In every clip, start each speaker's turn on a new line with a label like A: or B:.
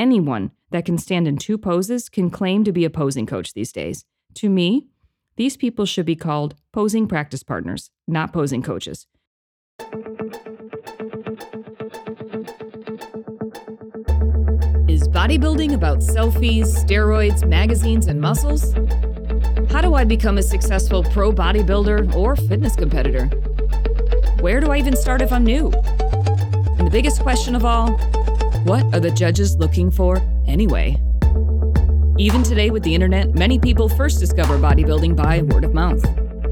A: Anyone that can stand in two poses can claim to be a posing coach these days. To me, these people should be called posing practice partners, not posing coaches. Is bodybuilding about selfies, steroids, magazines, and muscles? How do I become a successful pro bodybuilder or fitness competitor? Where do I even start if I'm new? And the biggest question of all what are the judges looking for anyway? Even today, with the internet, many people first discover bodybuilding by word of mouth.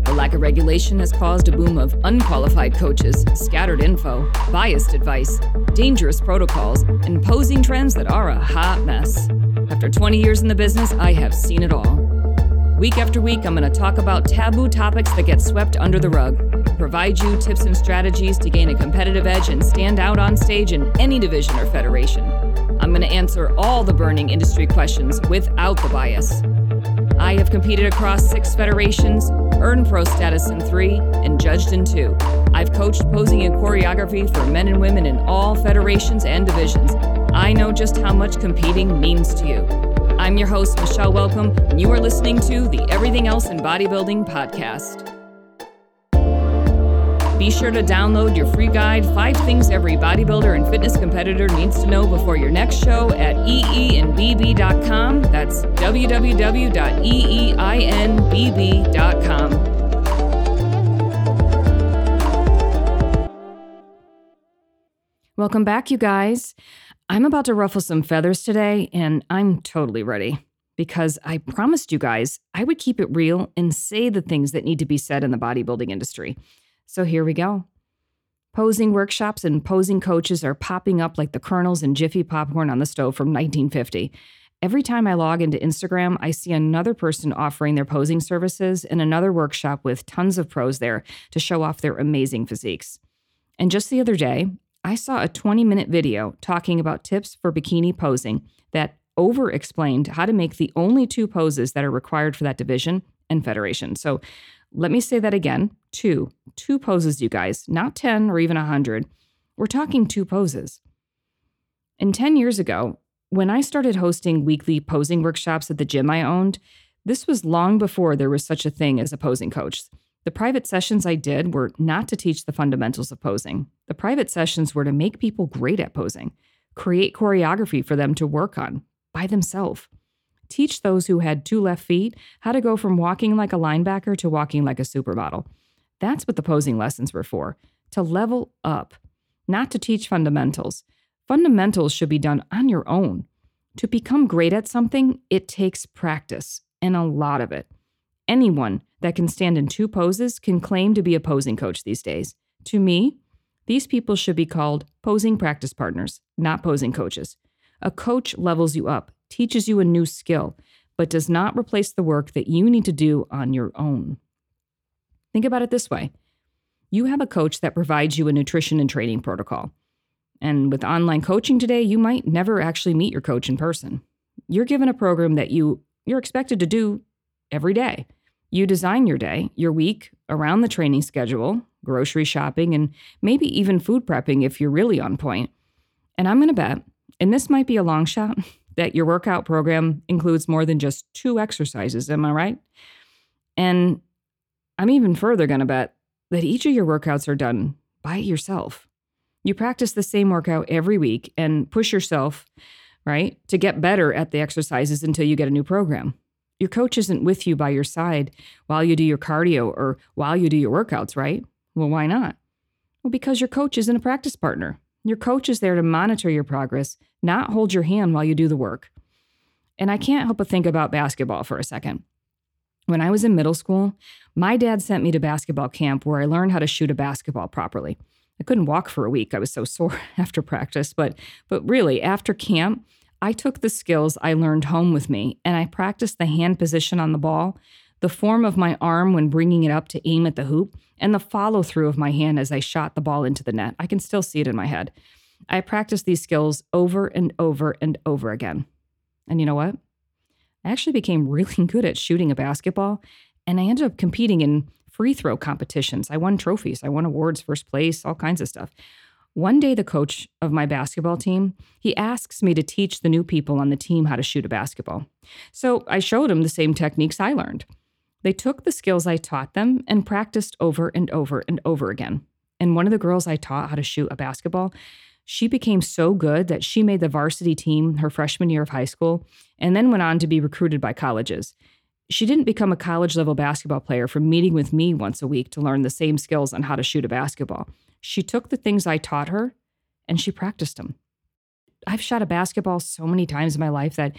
A: The lack of regulation has caused a boom of unqualified coaches, scattered info, biased advice, dangerous protocols, and posing trends that are a hot mess. After 20 years in the business, I have seen it all. Week after week, I'm going to talk about taboo topics that get swept under the rug, provide you tips and strategies to gain a competitive edge and stand out on stage in any division or federation. I'm going to answer all the burning industry questions without the bias. I have competed across six federations, earned pro status in three, and judged in two. I've coached posing and choreography for men and women in all federations and divisions. I know just how much competing means to you. I'm your host, Michelle Welcome, and you are listening to the Everything Else in Bodybuilding podcast. Be sure to download your free guide, Five Things Every Bodybuilder and Fitness Competitor Needs to Know Before Your Next Show at eeinbb.com. That's www.eeinbb.com. Welcome back, you guys. I'm about to ruffle some feathers today, and I'm totally ready because I promised you guys I would keep it real and say the things that need to be said in the bodybuilding industry. So here we go. Posing workshops and posing coaches are popping up like the kernels and Jiffy popcorn on the stove from 1950. Every time I log into Instagram, I see another person offering their posing services and another workshop with tons of pros there to show off their amazing physiques. And just the other day, I saw a 20 minute video talking about tips for bikini posing that over explained how to make the only two poses that are required for that division and federation. So let me say that again two. Two poses, you guys, not 10 or even 100. We're talking two poses. And 10 years ago, when I started hosting weekly posing workshops at the gym I owned, this was long before there was such a thing as a posing coach. The private sessions I did were not to teach the fundamentals of posing. The private sessions were to make people great at posing, create choreography for them to work on by themselves teach those who had two left feet how to go from walking like a linebacker to walking like a supermodel. That's what the posing lessons were for to level up, not to teach fundamentals. Fundamentals should be done on your own. To become great at something, it takes practice and a lot of it. Anyone that can stand in two poses can claim to be a posing coach these days. To me, these people should be called posing practice partners, not posing coaches. A coach levels you up, teaches you a new skill, but does not replace the work that you need to do on your own. Think about it this way you have a coach that provides you a nutrition and training protocol. And with online coaching today, you might never actually meet your coach in person. You're given a program that you you're expected to do every day. You design your day, your week around the training schedule, grocery shopping, and maybe even food prepping if you're really on point. And I'm going to bet, and this might be a long shot, that your workout program includes more than just two exercises. Am I right? And I'm even further going to bet that each of your workouts are done by yourself. You practice the same workout every week and push yourself, right, to get better at the exercises until you get a new program. Your coach isn't with you by your side while you do your cardio or while you do your workouts, right? Well, why not? Well, because your coach isn't a practice partner. Your coach is there to monitor your progress, not hold your hand while you do the work. And I can't help but think about basketball for a second. When I was in middle school, my dad sent me to basketball camp where I learned how to shoot a basketball properly. I couldn't walk for a week. I was so sore after practice, but but really after camp, I took the skills I learned home with me and I practiced the hand position on the ball, the form of my arm when bringing it up to aim at the hoop, and the follow through of my hand as I shot the ball into the net. I can still see it in my head. I practiced these skills over and over and over again. And you know what? I actually became really good at shooting a basketball, and I ended up competing in free throw competitions. I won trophies, I won awards, first place, all kinds of stuff. One day, the coach of my basketball team, he asks me to teach the new people on the team how to shoot a basketball. So I showed them the same techniques I learned. They took the skills I taught them and practiced over and over and over again. And one of the girls I taught how to shoot a basketball, she became so good that she made the varsity team her freshman year of high school and then went on to be recruited by colleges. She didn't become a college level basketball player from meeting with me once a week to learn the same skills on how to shoot a basketball. She took the things I taught her and she practiced them. I've shot a basketball so many times in my life that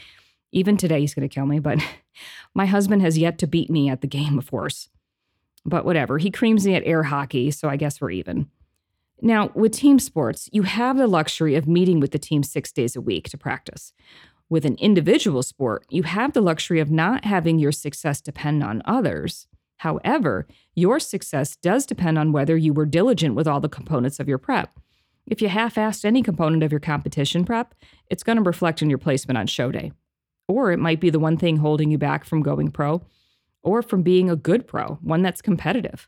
A: even today he's going to kill me, but my husband has yet to beat me at the game, of course. But whatever, he creams me at air hockey, so I guess we're even. Now, with team sports, you have the luxury of meeting with the team six days a week to practice. With an individual sport, you have the luxury of not having your success depend on others. However, your success does depend on whether you were diligent with all the components of your prep. If you half assed any component of your competition prep, it's going to reflect in your placement on show day. Or it might be the one thing holding you back from going pro or from being a good pro, one that's competitive.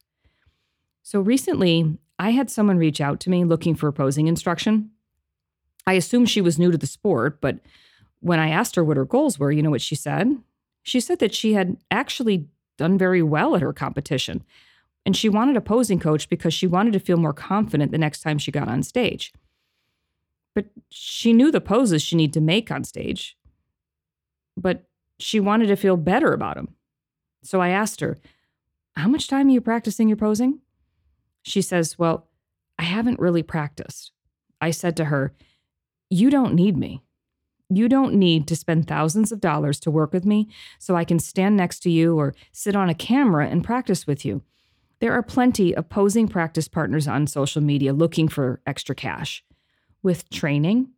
A: So recently, I had someone reach out to me looking for posing instruction. I assumed she was new to the sport, but when I asked her what her goals were, you know what she said? She said that she had actually done very well at her competition. And she wanted a posing coach because she wanted to feel more confident the next time she got on stage. But she knew the poses she needed to make on stage but she wanted to feel better about him. So I asked her, How much time are you practicing your posing? She says, Well, I haven't really practiced. I said to her, You don't need me. You don't need to spend thousands of dollars to work with me so I can stand next to you or sit on a camera and practice with you. There are plenty of posing practice partners on social media looking for extra cash. With training,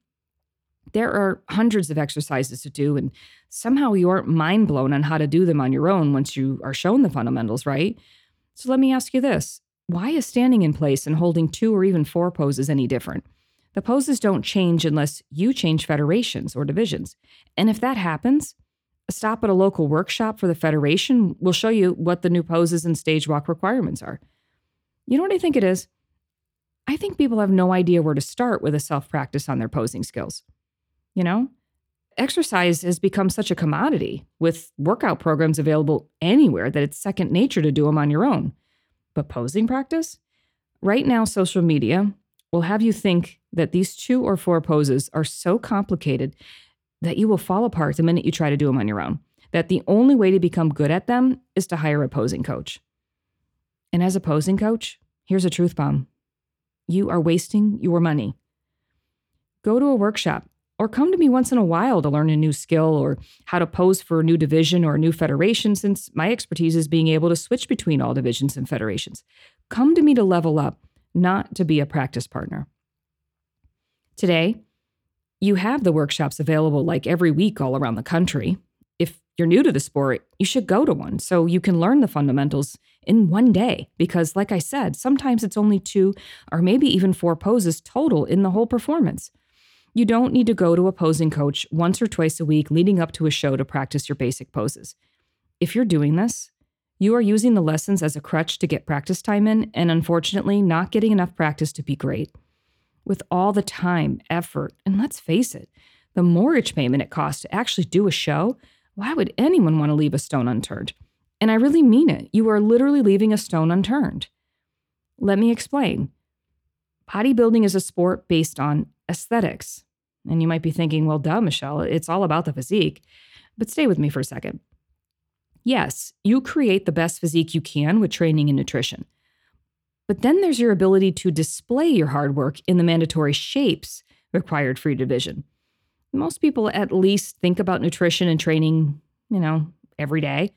A: there are hundreds of exercises to do, and somehow you aren't mind blown on how to do them on your own once you are shown the fundamentals, right? So let me ask you this why is standing in place and holding two or even four poses any different? The poses don't change unless you change federations or divisions. And if that happens, a stop at a local workshop for the federation will show you what the new poses and stage walk requirements are. You know what I think it is? I think people have no idea where to start with a self practice on their posing skills. You know, exercise has become such a commodity with workout programs available anywhere that it's second nature to do them on your own. But posing practice? Right now, social media will have you think that these two or four poses are so complicated that you will fall apart the minute you try to do them on your own. That the only way to become good at them is to hire a posing coach. And as a posing coach, here's a truth bomb you are wasting your money. Go to a workshop or come to me once in a while to learn a new skill or how to pose for a new division or a new federation, since my expertise is being able to switch between all divisions and federations. Come to me to level up, not to be a practice partner. Today, you have the workshops available like every week all around the country. If you're new to the sport, you should go to one so you can learn the fundamentals in one day. Because, like I said, sometimes it's only two or maybe even four poses total in the whole performance. You don't need to go to a posing coach once or twice a week leading up to a show to practice your basic poses. If you're doing this, you are using the lessons as a crutch to get practice time in, and unfortunately, not getting enough practice to be great. With all the time, effort, and let's face it, the mortgage payment it costs to actually do a show, why would anyone want to leave a stone unturned? And I really mean it. You are literally leaving a stone unturned. Let me explain. Bodybuilding is a sport based on aesthetics. And you might be thinking, well, duh, Michelle, it's all about the physique. But stay with me for a second. Yes, you create the best physique you can with training and nutrition. But then there's your ability to display your hard work in the mandatory shapes required for your division. Most people at least think about nutrition and training, you know, every day.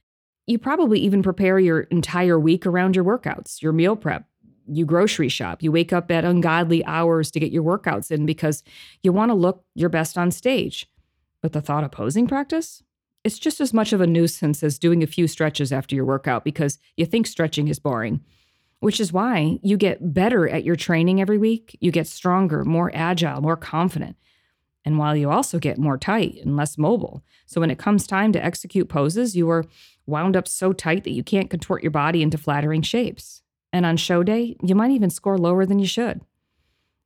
A: You probably even prepare your entire week around your workouts, your meal prep, you grocery shop, you wake up at ungodly hours to get your workouts in because you want to look your best on stage. But the thought of posing practice? It's just as much of a nuisance as doing a few stretches after your workout because you think stretching is boring. Which is why you get better at your training every week. You get stronger, more agile, more confident. And while you also get more tight and less mobile. So when it comes time to execute poses, you are wound up so tight that you can't contort your body into flattering shapes. And on show day, you might even score lower than you should.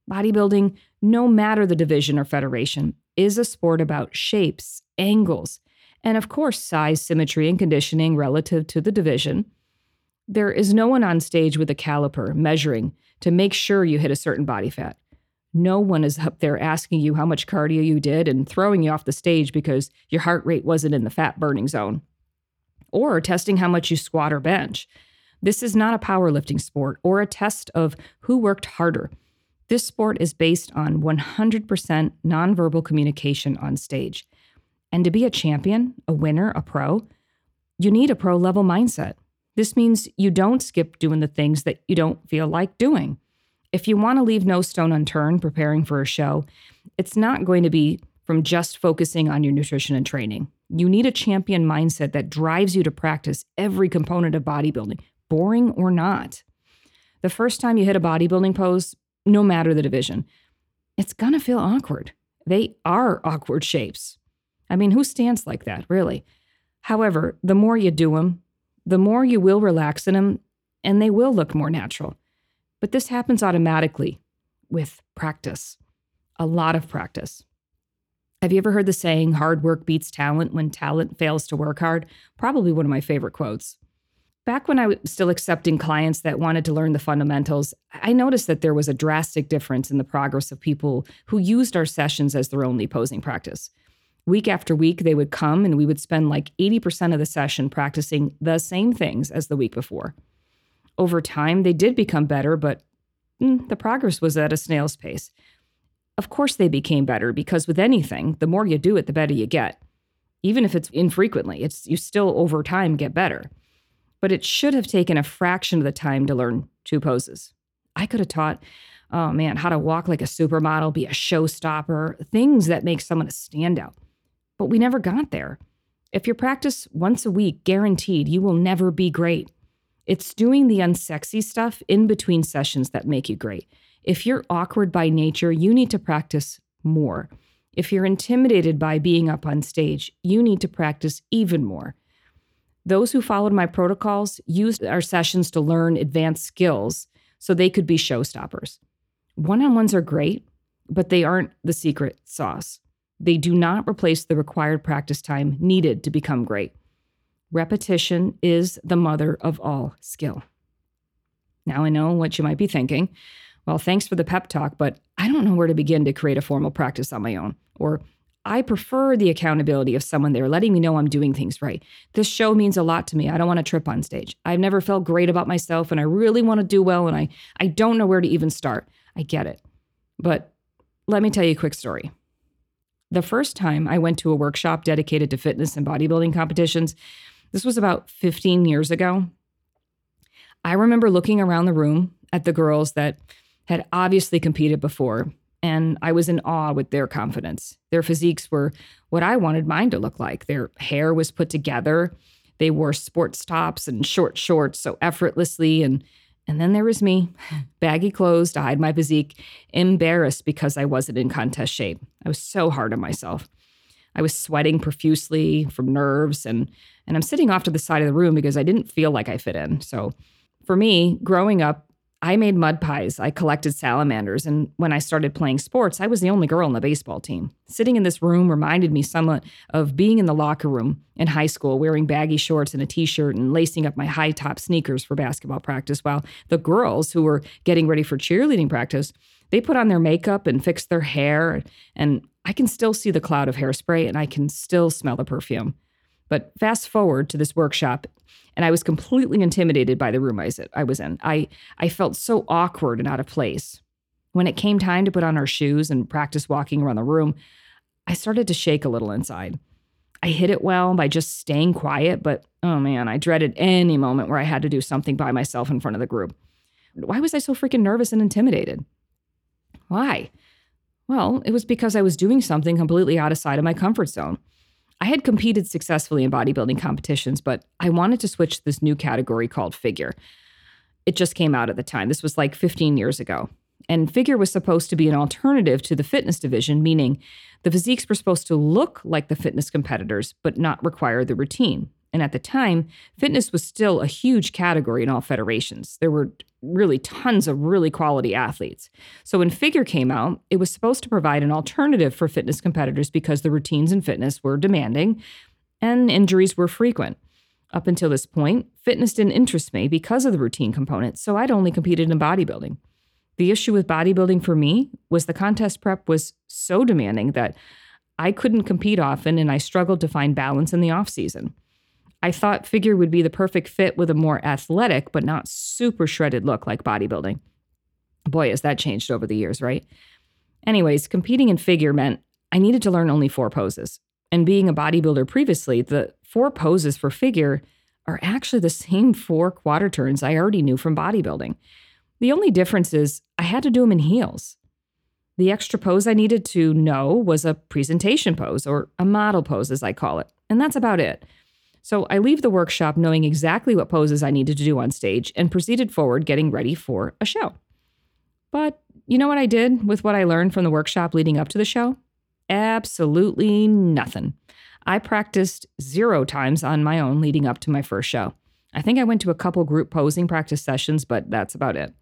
A: Bodybuilding, no matter the division or federation, is a sport about shapes, angles, and of course, size, symmetry, and conditioning relative to the division. There is no one on stage with a caliper measuring to make sure you hit a certain body fat. No one is up there asking you how much cardio you did and throwing you off the stage because your heart rate wasn't in the fat burning zone. Or testing how much you squat or bench. This is not a powerlifting sport or a test of who worked harder. This sport is based on 100% nonverbal communication on stage. And to be a champion, a winner, a pro, you need a pro level mindset. This means you don't skip doing the things that you don't feel like doing. If you want to leave no stone unturned preparing for a show, it's not going to be from just focusing on your nutrition and training. You need a champion mindset that drives you to practice every component of bodybuilding, boring or not. The first time you hit a bodybuilding pose, no matter the division, it's to feel awkward. They are awkward shapes. I mean, who stands like that, really? However, the more you do them, the more you will relax in them, and they will look more natural. But this happens automatically with practice, a lot of practice. Have you ever heard the saying, hard work beats talent when talent fails to work hard? Probably one of my favorite quotes. Back when I was still accepting clients that wanted to learn the fundamentals, I noticed that there was a drastic difference in the progress of people who used our sessions as their only posing practice. Week after week, they would come and we would spend like 80% of the session practicing the same things as the week before. Over time, they did become better, but mm, the progress was at a snail's pace. Of course, they became better because with anything, the more you do it, the better you get. Even if it's infrequently, it's you still over time get better. But it should have taken a fraction of the time to learn two poses. I could have taught, oh man, how to walk like a supermodel, be a showstopper, things that make someone a standout but we never got there. If you practice once a week, guaranteed, you will never be great. It's doing the unsexy stuff in between sessions that make you great. If you're awkward by nature, you need to practice more. If you're intimidated by being up on stage, you need to practice even more. Those who followed my protocols used our sessions to learn advanced skills so they could be showstoppers. One on ones are great, but they aren't the secret sauce. They do not replace the required practice time needed to become great. Repetition is the mother of all skill. Now I know what you might be thinking. Well, thanks for the pep talk, but I don't know where to begin to create a formal practice on my own. Or I prefer the accountability of someone there letting me know I'm doing things right. This show means a lot to me. I don't want to trip on stage. I've never felt great about myself and I really want to do well and I I don't know where to even start. I get it. But let me tell you a quick story. The first time I went to a workshop dedicated to fitness and bodybuilding competitions, this was about 15 years ago. I remember looking around the room at the girls that had obviously competed before, and I was in awe with their confidence. Their physiques were what I wanted mine to look like. Their hair was put together. They wore sports tops and short shorts so effortlessly, and and then there was me, baggy clothes to hide my physique, embarrassed because I wasn't in contest shape. I was so hard on myself. I was sweating profusely from nerves and and I'm sitting off to the side of the room because I didn't feel like I fit in. So for me, growing up, I made mud pies. I collected salamanders. And when I started playing sports, I was the only girl on the baseball team. Sitting in this room reminded me somewhat of being in the locker room in high school, wearing baggy shorts and a t shirt and lacing up my high top sneakers for basketball practice, while the girls who were getting ready for cheerleading practice, they put on their makeup and fixed their hair. And I can still see the cloud of hairspray and I can still smell the perfume. But fast forward to this workshop, and I was completely intimidated by the room I was in. I, I felt so awkward and out of place. When it came time to put on our shoes and practice walking around the room, I started to shake a little inside. I hid it well by just staying quiet, but oh man, I dreaded any moment where I had to do something by myself in front of the group. Why was I so freaking nervous and intimidated? Why? Well, it was because I was doing something completely out of sight of my comfort zone. I had competed successfully in bodybuilding competitions, but I wanted to switch to this new category called figure. It just came out at the time. This was like 15 years ago. And figure was supposed to be an alternative to the fitness division, meaning the physiques were supposed to look like the fitness competitors, but not require the routine. And at the time, fitness was still a huge category in all federations. There were really tons of really quality athletes. So when figure came out, it was supposed to provide an alternative for fitness competitors because the routines in fitness were demanding and injuries were frequent. Up until this point, fitness didn't interest me because of the routine component, so I'd only competed in bodybuilding. The issue with bodybuilding for me was the contest prep was so demanding that I couldn't compete often and I struggled to find balance in the off season. I thought figure would be the perfect fit with a more athletic but not super shredded look like bodybuilding. Boy, has that changed over the years, right? Anyways, competing in figure meant I needed to learn only four poses. And being a bodybuilder previously, the four poses for figure are actually the same four quarter turns I already knew from bodybuilding. The only difference is I had to do them in heels. The extra pose I needed to know was a presentation pose, or a model pose as I call it, and that's about it. So I leave the workshop knowing exactly what poses I needed to do on stage and proceeded forward getting ready for a show. But you know what I did with what I learned from the workshop leading up to the show? Absolutely nothing. I practiced zero times on my own leading up to my first show. I think I went to a couple group posing practice sessions, but that's about it.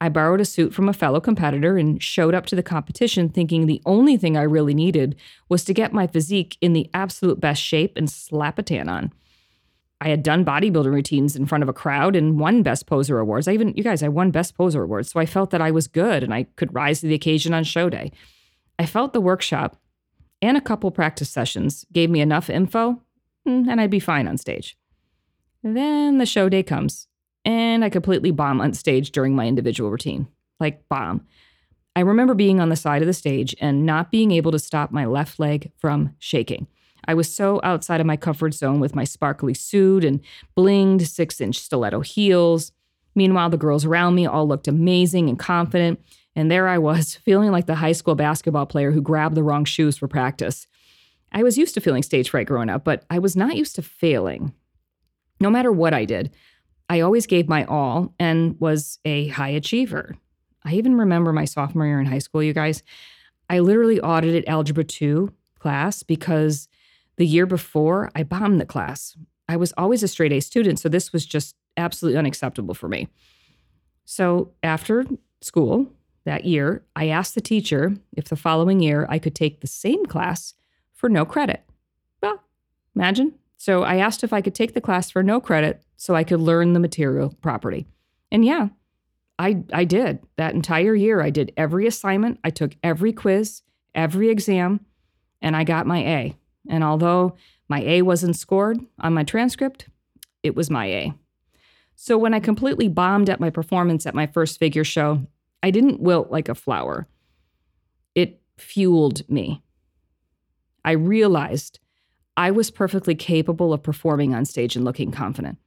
A: I borrowed a suit from a fellow competitor and showed up to the competition thinking the only thing I really needed was to get my physique in the absolute best shape and slap a tan on. I had done bodybuilding routines in front of a crowd and won Best Poser awards. I even, you guys, I won Best Poser awards. So I felt that I was good and I could rise to the occasion on show day. I felt the workshop and a couple practice sessions gave me enough info hmm, and I'd be fine on stage. Then the show day comes and I completely bomb on stage during my individual routine. Like, bomb. I remember being on the side of the stage and not being able to stop my left leg from shaking. I was so outside of my comfort zone with my sparkly suit and blinged six inch stiletto heels. Meanwhile, the girls around me all looked amazing and confident. And there I was, feeling like the high school basketball player who grabbed the wrong shoes for practice. I was used to feeling stage fright growing up, but I was not used to failing. No matter what I did, I always gave my all and was a high achiever. I even remember my sophomore year in high school, you guys. I literally audited Algebra 2 class because the year before I bombed the class. I was always a straight A student, so this was just absolutely unacceptable for me. So after school that year, I asked the teacher if the following year I could take the same class for no credit. Well, imagine. So I asked if I could take the class for no credit so I could learn the material property. And yeah, I I did. That entire year I did every assignment, I took every quiz, every exam, and I got my A. And although my A wasn't scored on my transcript, it was my A. So when I completely bombed at my performance at my first figure show, I didn't wilt like a flower. It fueled me. I realized I was perfectly capable of performing on stage and looking confident.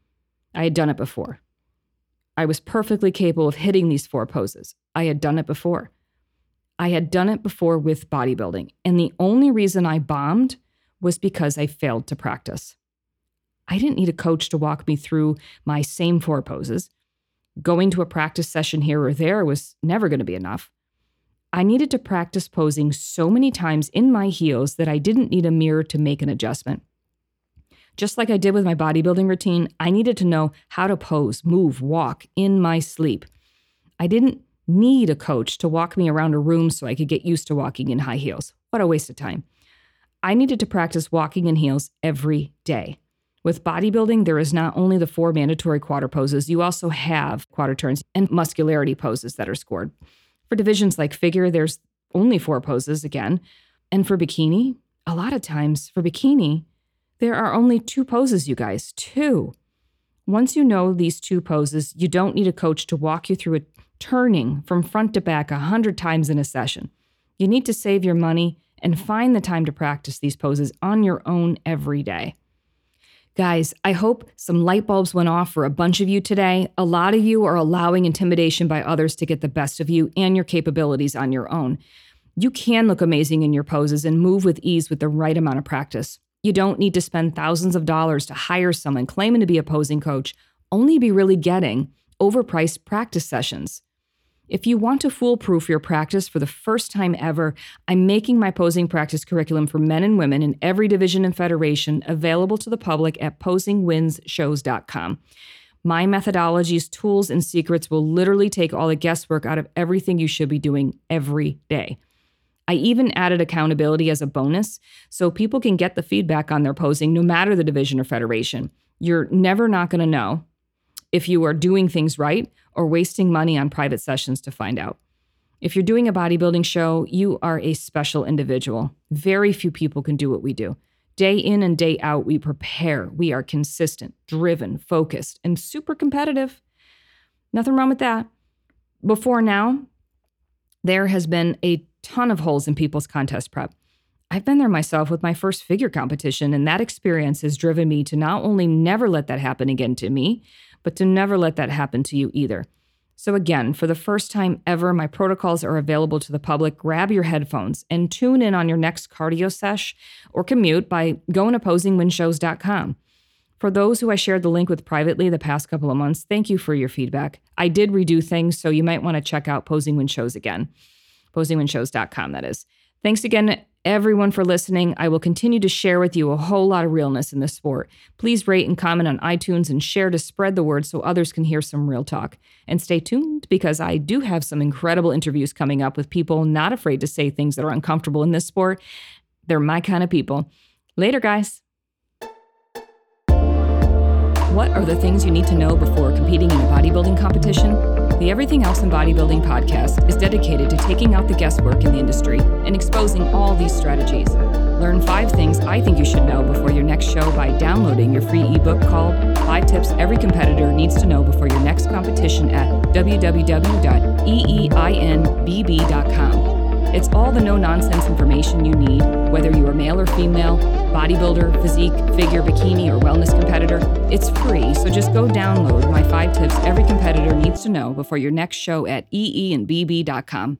A: I had done it before. I was perfectly capable of hitting these four poses. I had done it before. I had done it before with bodybuilding. And the only reason I bombed was because I failed to practice. I didn't need a coach to walk me through my same four poses. Going to a practice session here or there was never going to be enough. I needed to practice posing so many times in my heels that I didn't need a mirror to make an adjustment. Just like I did with my bodybuilding routine, I needed to know how to pose, move, walk in my sleep. I didn't need a coach to walk me around a room so I could get used to walking in high heels. What a waste of time. I needed to practice walking in heels every day. With bodybuilding, there is not only the four mandatory quarter poses, you also have quarter turns and muscularity poses that are scored. For divisions like figure, there's only four poses again. And for bikini, a lot of times for bikini, there are only two poses, you guys, two. Once you know these two poses, you don't need a coach to walk you through it turning from front to back a hundred times in a session. You need to save your money and find the time to practice these poses on your own every day. Guys, I hope some light bulbs went off for a bunch of you today. A lot of you are allowing intimidation by others to get the best of you and your capabilities on your own. You can look amazing in your poses and move with ease with the right amount of practice. You don't need to spend thousands of dollars to hire someone claiming to be a posing coach, only be really getting overpriced practice sessions. If you want to foolproof your practice for the first time ever, I'm making my posing practice curriculum for men and women in every division and federation available to the public at posingwinshows.com. My methodologies, tools, and secrets will literally take all the guesswork out of everything you should be doing every day. I even added accountability as a bonus so people can get the feedback on their posing no matter the division or federation. You're never not going to know if you are doing things right or wasting money on private sessions to find out. If you're doing a bodybuilding show, you are a special individual. Very few people can do what we do. Day in and day out, we prepare. We are consistent, driven, focused, and super competitive. Nothing wrong with that. Before now, there has been a ton of holes in people's contest prep. I've been there myself with my first figure competition, and that experience has driven me to not only never let that happen again to me, but to never let that happen to you either. So, again, for the first time ever, my protocols are available to the public. Grab your headphones and tune in on your next cardio sesh or commute by going to posingwinshows.com. For those who I shared the link with privately the past couple of months, thank you for your feedback. I did redo things, so you might want to check out Posing Win Shows again. PosingWinShows.com, that is. Thanks again everyone for listening. I will continue to share with you a whole lot of realness in this sport. Please rate and comment on iTunes and share to spread the word so others can hear some real talk. And stay tuned because I do have some incredible interviews coming up with people not afraid to say things that are uncomfortable in this sport. They're my kind of people. Later, guys. What are the things you need to know before competing in a bodybuilding competition? The Everything Else in Bodybuilding podcast is dedicated to taking out the guesswork in the industry and exposing all these strategies. Learn five things I think you should know before your next show by downloading your free ebook called Five Tips Every Competitor Needs to Know Before Your Next Competition at www.eeinbb.com. It's all the no nonsense information you need, whether you are male or female, bodybuilder, physique, figure, bikini, or wellness competitor. It's free, so just go download my five tips every competitor needs to know before your next show at eeinbb.com.